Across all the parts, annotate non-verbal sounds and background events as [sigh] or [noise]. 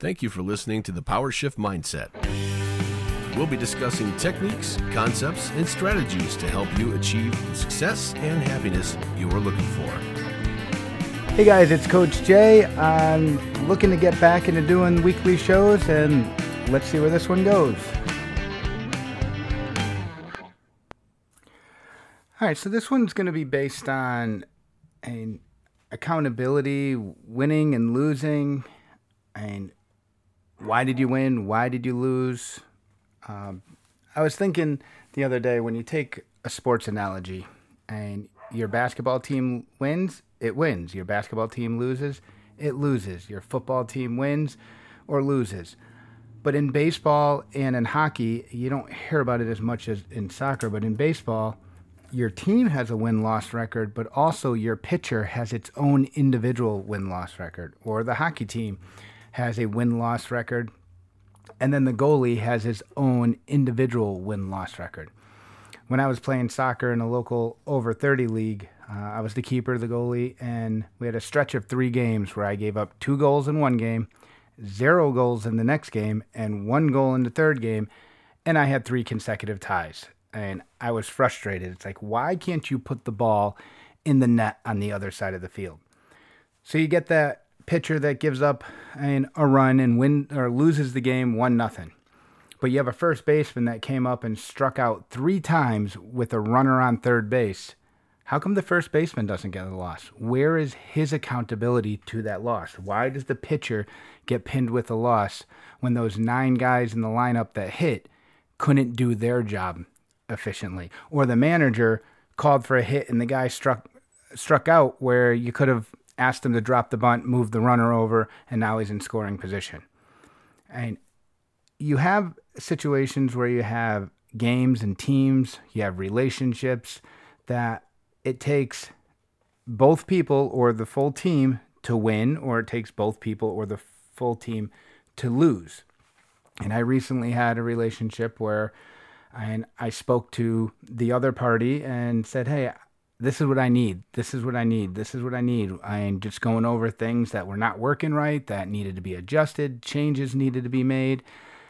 Thank you for listening to the Power Shift Mindset. We'll be discussing techniques, concepts, and strategies to help you achieve the success and happiness you are looking for. Hey guys, it's Coach Jay. I'm looking to get back into doing weekly shows, and let's see where this one goes. All right, so this one's going to be based on an accountability, winning and losing, and why did you win? Why did you lose? Um, I was thinking the other day when you take a sports analogy and your basketball team wins, it wins. Your basketball team loses, it loses. Your football team wins or loses. But in baseball and in hockey, you don't hear about it as much as in soccer, but in baseball, your team has a win loss record, but also your pitcher has its own individual win loss record, or the hockey team has a win loss record, and then the goalie has his own individual win loss record. When I was playing soccer in a local over 30 league, uh, I was the keeper, the goalie, and we had a stretch of three games where I gave up two goals in one game, zero goals in the next game, and one goal in the third game, and I had three consecutive ties and I was frustrated. It's like, why can't you put the ball in the net on the other side of the field? So you get that pitcher that gives up and a run and win or loses the game one nothing. But you have a first baseman that came up and struck out three times with a runner on third base. How come the first baseman doesn't get the loss? Where is his accountability to that loss? Why does the pitcher get pinned with a loss when those nine guys in the lineup that hit couldn't do their job efficiently, or the manager called for a hit and the guy struck struck out where you could have asked him to drop the bunt, move the runner over, and now he's in scoring position. And you have situations where you have games and teams, you have relationships that it takes both people or the full team to win, or it takes both people or the full team to lose. And I recently had a relationship where and I spoke to the other party and said, "Hey, this is what I need. This is what I need. This is what I need." I'm just going over things that were not working right, that needed to be adjusted, changes needed to be made,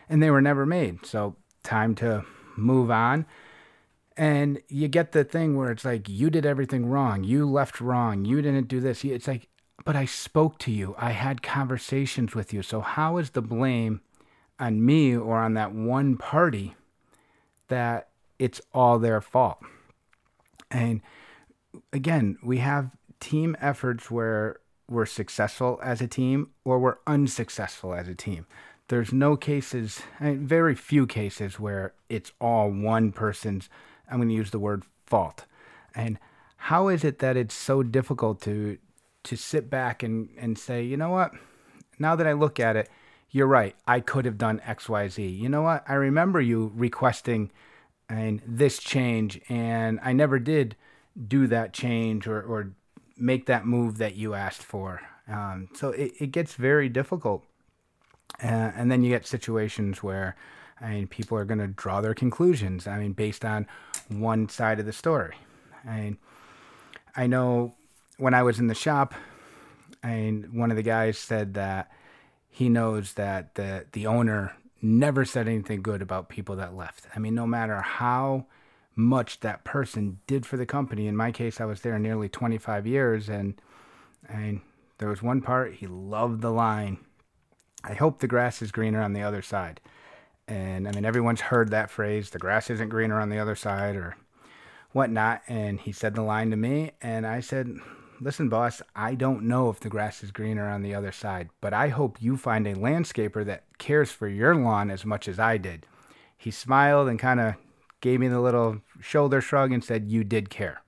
and they were never made. So, time to move on. And you get the thing where it's like you did everything wrong. You left wrong. You didn't do this. It's like, but I spoke to you. I had conversations with you. So how is the blame on me or on that one party that it's all their fault. And again, we have team efforts where we're successful as a team or we're unsuccessful as a team. There's no cases, very few cases where it's all one person's, I'm going to use the word fault. And how is it that it's so difficult to to sit back and, and say, you know what? Now that I look at it, you're right. I could have done XYZ. You know what? I remember you requesting and this change, and I never did do that change or, or make that move that you asked for. Um, so it, it gets very difficult. Uh, and then you get situations where I mean, people are going to draw their conclusions. I mean, based on one side of the story. I mean, I know when I was in the shop, I mean, one of the guys said that he knows that the the owner never said anything good about people that left. I mean, no matter how much that person did for the company. In my case, I was there nearly 25 years, and and there was one part he loved the line. I hope the grass is greener on the other side. And I mean, everyone's heard that phrase, the grass isn't greener on the other side, or whatnot. And he said the line to me, and I said, listen, boss, I don't know if the grass is greener on the other side, but I hope you find a landscaper that cares for your lawn as much as I did. He smiled and kind of gave me the little shoulder shrug and said, You did care.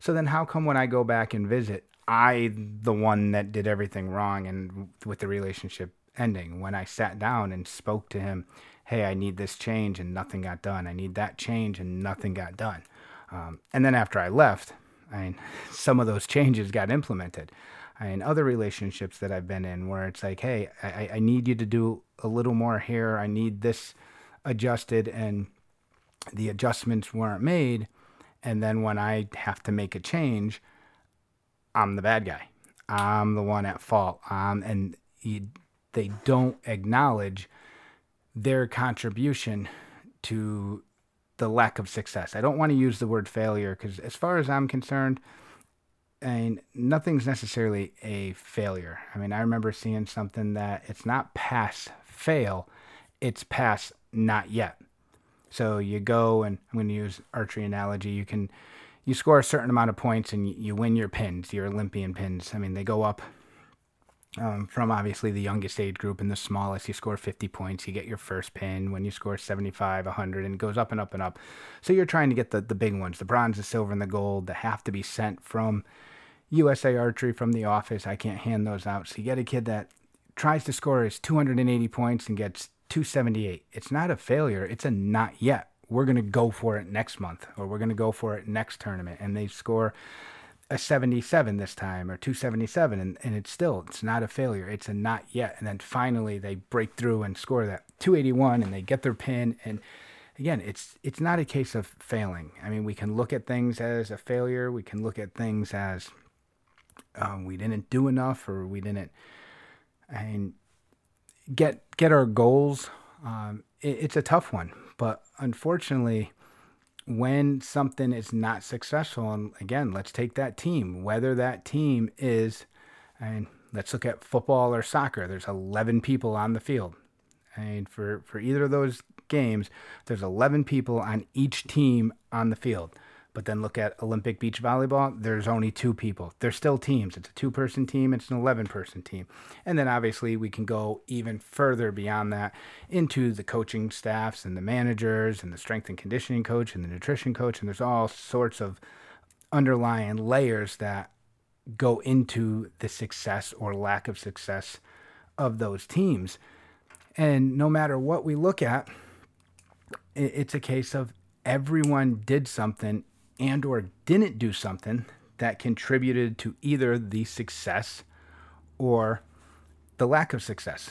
So then, how come when I go back and visit, I, the one that did everything wrong and with the relationship ending, when I sat down and spoke to him, Hey, I need this change and nothing got done. I need that change and nothing got done. Um, and then after I left, I mean, [laughs] some of those changes got implemented. I mean, other relationships that I've been in where it's like, hey, I, I need you to do a little more here. I need this adjusted, and the adjustments weren't made. And then when I have to make a change, I'm the bad guy. I'm the one at fault. Um, and you, they don't acknowledge their contribution to the lack of success. I don't want to use the word failure because, as far as I'm concerned, I mean, nothing's necessarily a failure. I mean, I remember seeing something that it's not pass fail, it's pass not yet. So you go and I'm going to use archery analogy. You can you score a certain amount of points and you win your pins, your Olympian pins. I mean, they go up um, from obviously the youngest age group and the smallest. You score 50 points, you get your first pin. When you score 75, 100, and it goes up and up and up. So you're trying to get the, the big ones the bronze, the silver, and the gold that have to be sent from USA Archery, from the office. I can't hand those out. So you get a kid that tries to score his 280 points and gets 278. It's not a failure, it's a not yet. We're going to go for it next month or we're going to go for it next tournament. And they score a 77 this time or 277 and, and it's still it's not a failure it's a not yet and then finally they break through and score that 281 and they get their pin and again it's it's not a case of failing i mean we can look at things as a failure we can look at things as um, we didn't do enough or we didn't I and get get our goals um, it, it's a tough one but unfortunately when something is not successful, and again, let's take that team, whether that team is, and let's look at football or soccer, there's 11 people on the field. And for, for either of those games, there's 11 people on each team on the field. But then look at Olympic beach volleyball, there's only two people. They're still teams. It's a two person team, it's an 11 person team. And then obviously we can go even further beyond that into the coaching staffs and the managers and the strength and conditioning coach and the nutrition coach. And there's all sorts of underlying layers that go into the success or lack of success of those teams. And no matter what we look at, it's a case of everyone did something and or didn't do something that contributed to either the success or the lack of success.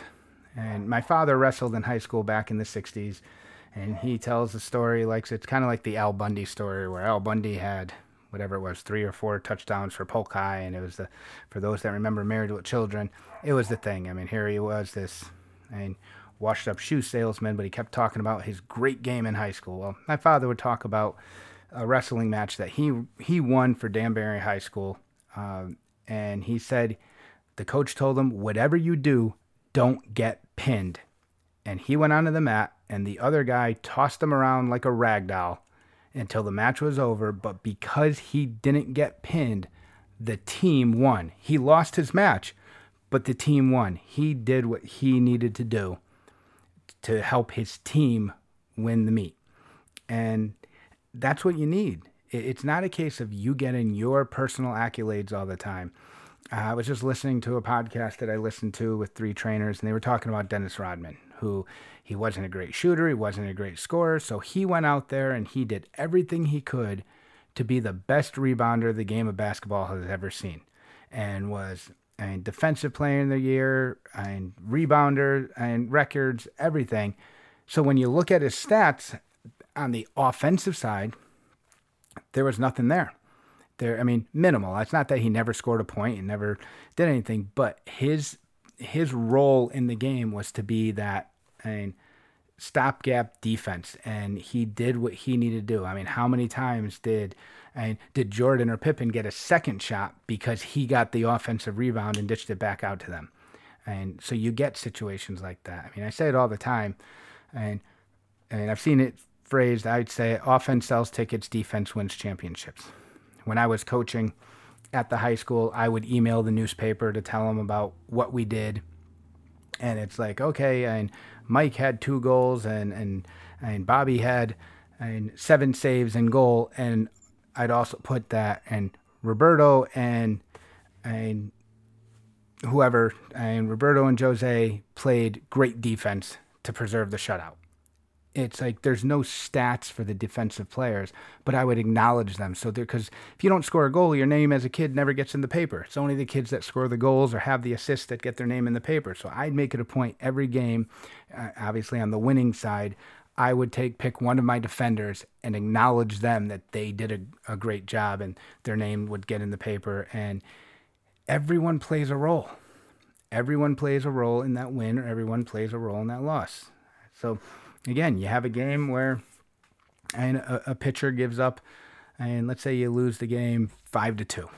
And my father wrestled in high school back in the 60s, and he tells the story like it's kind of like the Al Bundy story, where Al Bundy had whatever it was, three or four touchdowns for Polk High, and it was the for those that remember Married with Children, it was the thing. I mean, here he was, this washed up shoe salesman, but he kept talking about his great game in high school. Well, my father would talk about a wrestling match that he he won for Danbury High School, um, and he said the coach told him, "Whatever you do, don't get pinned." And he went onto the mat, and the other guy tossed him around like a rag doll until the match was over. But because he didn't get pinned, the team won. He lost his match, but the team won. He did what he needed to do to help his team win the meet. And that's what you need. It's not a case of you getting your personal accolades all the time. Uh, I was just listening to a podcast that I listened to with three trainers, and they were talking about Dennis Rodman, who he wasn't a great shooter, he wasn't a great scorer, so he went out there and he did everything he could to be the best rebounder the game of basketball has ever seen, and was a defensive player of the year, and rebounder, and records, everything. So when you look at his stats, on the offensive side, there was nothing there. There, I mean, minimal. It's not that he never scored a point and never did anything, but his his role in the game was to be that I mean, stopgap defense, and he did what he needed to do. I mean, how many times did mean, did Jordan or Pippen get a second shot because he got the offensive rebound and ditched it back out to them? And so you get situations like that. I mean, I say it all the time, and and I've seen it phrased, I'd say offense sells tickets, defense wins championships. When I was coaching at the high school, I would email the newspaper to tell them about what we did. And it's like, okay, and Mike had two goals and and and Bobby had and seven saves and goal and I'd also put that and Roberto and and whoever and Roberto and Jose played great defense to preserve the shutout it's like there's no stats for the defensive players, but I would acknowledge them. So because if you don't score a goal, your name as a kid never gets in the paper. It's only the kids that score the goals or have the assists that get their name in the paper. So I'd make it a point every game, uh, obviously on the winning side, I would take pick one of my defenders and acknowledge them that they did a, a great job and their name would get in the paper. And everyone plays a role. everyone plays a role in that win or everyone plays a role in that loss. So again, you have a game where and a, a pitcher gives up, and let's say you lose the game five to two.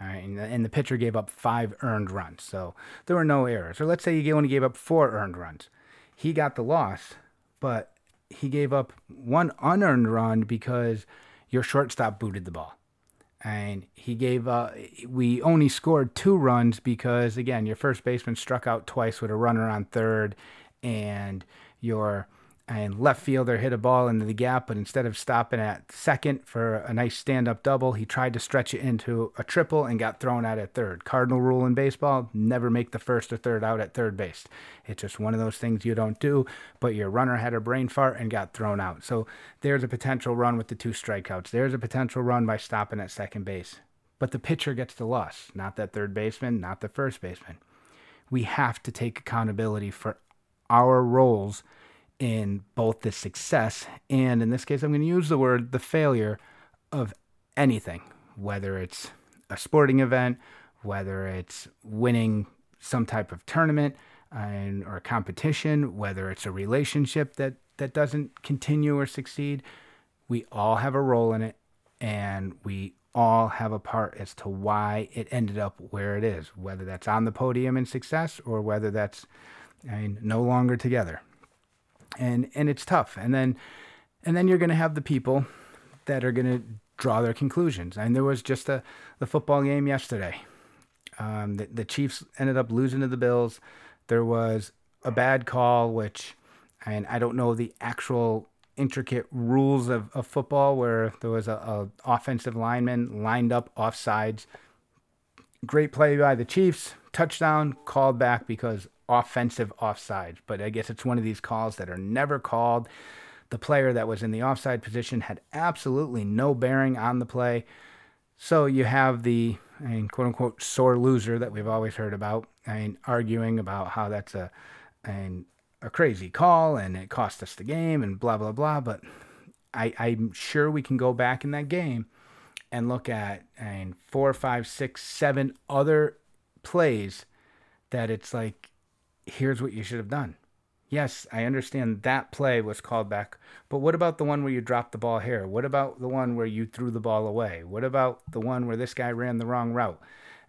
All right, and the, and the pitcher gave up five earned runs, so there were no errors. Or let's say you only gave up four earned runs. He got the loss, but he gave up one unearned run because your shortstop booted the ball and he gave uh, we only scored two runs because again your first baseman struck out twice with a runner on third and your and left fielder hit a ball into the gap, but instead of stopping at second for a nice stand up double, he tried to stretch it into a triple and got thrown out at third. Cardinal rule in baseball never make the first or third out at third base. It's just one of those things you don't do, but your runner had a brain fart and got thrown out. So there's a potential run with the two strikeouts. There's a potential run by stopping at second base. But the pitcher gets the loss, not that third baseman, not the first baseman. We have to take accountability for our roles in both the success and, in this case, I'm going to use the word the failure of anything, whether it's a sporting event, whether it's winning some type of tournament uh, and, or a competition, whether it's a relationship that, that doesn't continue or succeed. We all have a role in it, and we all have a part as to why it ended up where it is, whether that's on the podium in success or whether that's I mean, no longer together and and it's tough. And then and then you're going to have the people that are going to draw their conclusions. And there was just a the football game yesterday. Um, the, the Chiefs ended up losing to the Bills. There was a bad call, which, and I don't know the actual intricate rules of, of football, where there was a, a offensive lineman lined up offsides. Great play by the Chiefs, touchdown called back because offensive offside. But I guess it's one of these calls that are never called. The player that was in the offside position had absolutely no bearing on the play. So you have the I mean, quote unquote sore loser that we've always heard about, I mean, arguing about how that's a and a crazy call and it cost us the game and blah blah blah. But I, I'm sure we can go back in that game and look at I and four, five, six, seven other plays that it's like here's what you should have done. Yes, I understand that play was called back, but what about the one where you dropped the ball here? What about the one where you threw the ball away? What about the one where this guy ran the wrong route?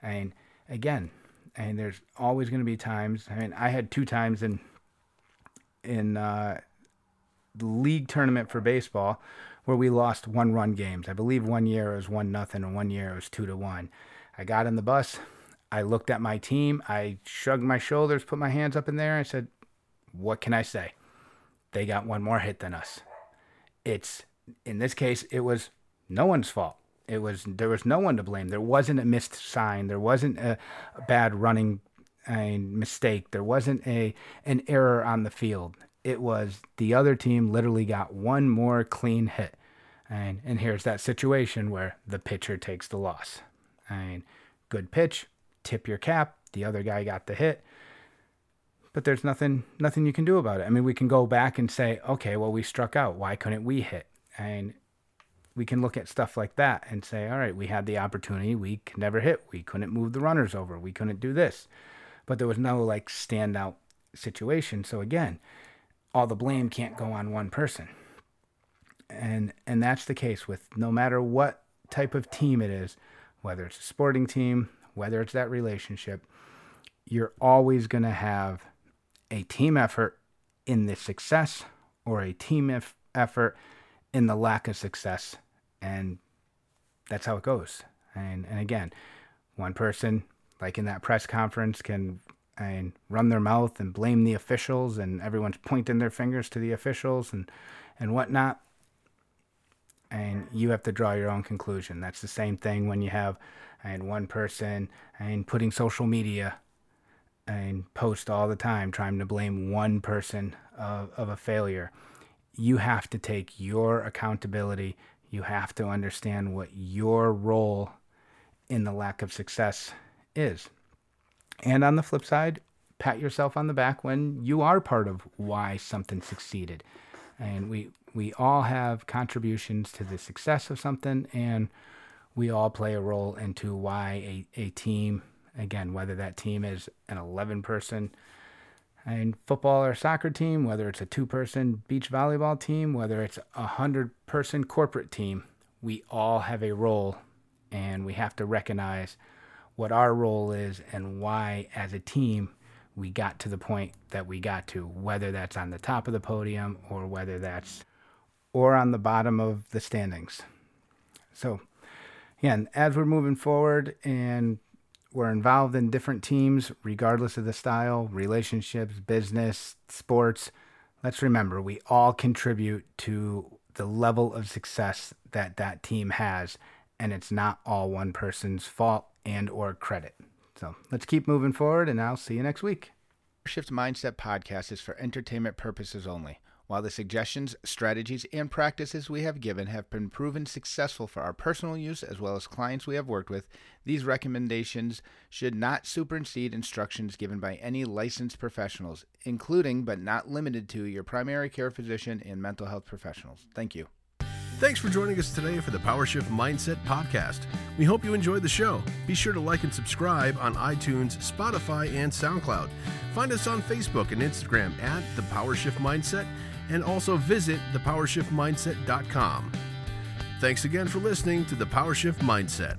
And again, and there's always going to be times. I mean, I had two times in in uh, the league tournament for baseball where we lost one run games. I believe one year it was one nothing, and one year it was two to one. I got in the bus. I looked at my team. I shrugged my shoulders, put my hands up in there, and said, What can I say? They got one more hit than us. It's, in this case, it was no one's fault. It was, there was no one to blame. There wasn't a missed sign. There wasn't a, a bad running a mistake. There wasn't a, an error on the field. It was the other team literally got one more clean hit. And, and here's that situation where the pitcher takes the loss. Mean, good pitch, tip your cap. The other guy got the hit. But there's nothing nothing you can do about it. I mean, we can go back and say, okay, well, we struck out. Why couldn't we hit? And we can look at stuff like that and say, all right, we had the opportunity. We never hit. We couldn't move the runners over. We couldn't do this. But there was no like standout situation. So again, all the blame can't go on one person. And and that's the case with no matter what type of team it is, whether it's a sporting team, whether it's that relationship, you're always going to have a team effort in the success or a team effort in the lack of success. And that's how it goes. And, and again, one person, like in that press conference, can and run their mouth and blame the officials, and everyone's pointing their fingers to the officials and, and whatnot. And you have to draw your own conclusion. That's the same thing when you have and one person and putting social media and post all the time trying to blame one person of, of a failure. You have to take your accountability. You have to understand what your role in the lack of success is. And on the flip side, pat yourself on the back when you are part of why something succeeded. And we we all have contributions to the success of something and we all play a role into why a, a team Again, whether that team is an 11 person and football or soccer team, whether it's a two person beach volleyball team, whether it's a 100 person corporate team, we all have a role and we have to recognize what our role is and why, as a team, we got to the point that we got to, whether that's on the top of the podium or whether that's or on the bottom of the standings. So, again, as we're moving forward and we're involved in different teams, regardless of the style, relationships, business, sports, let's remember we all contribute to the level of success that that team has and it's not all one person's fault and or credit. So let's keep moving forward, and I'll see you next week. Shift Mindset podcast is for entertainment purposes only. While the suggestions, strategies, and practices we have given have been proven successful for our personal use as well as clients we have worked with, these recommendations should not supersede instructions given by any licensed professionals, including but not limited to your primary care physician and mental health professionals. Thank you. Thanks for joining us today for the PowerShift Mindset Podcast. We hope you enjoyed the show. Be sure to like and subscribe on iTunes, Spotify, and SoundCloud. Find us on Facebook and Instagram at the PowerShift Mindset and also visit thepowershiftmindset.com. Thanks again for listening to the PowerShift Mindset.